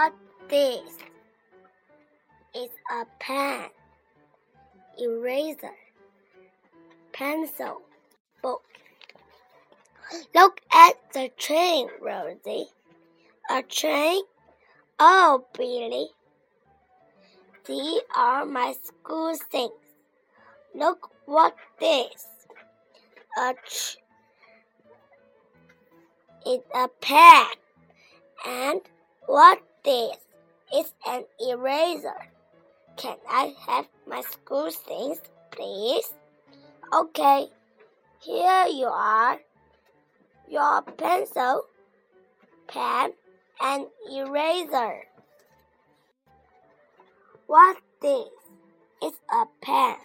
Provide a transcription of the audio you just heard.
What this? It's a pen, eraser, pencil, book. Look at the train, Rosie. A train? Oh, Billy. These are my school things. Look what this. A tr- it's a pen. And what this? It's an eraser. Can I have my school things, please? Okay, here you are. Your pencil, pen, and eraser. What this? It's a pen.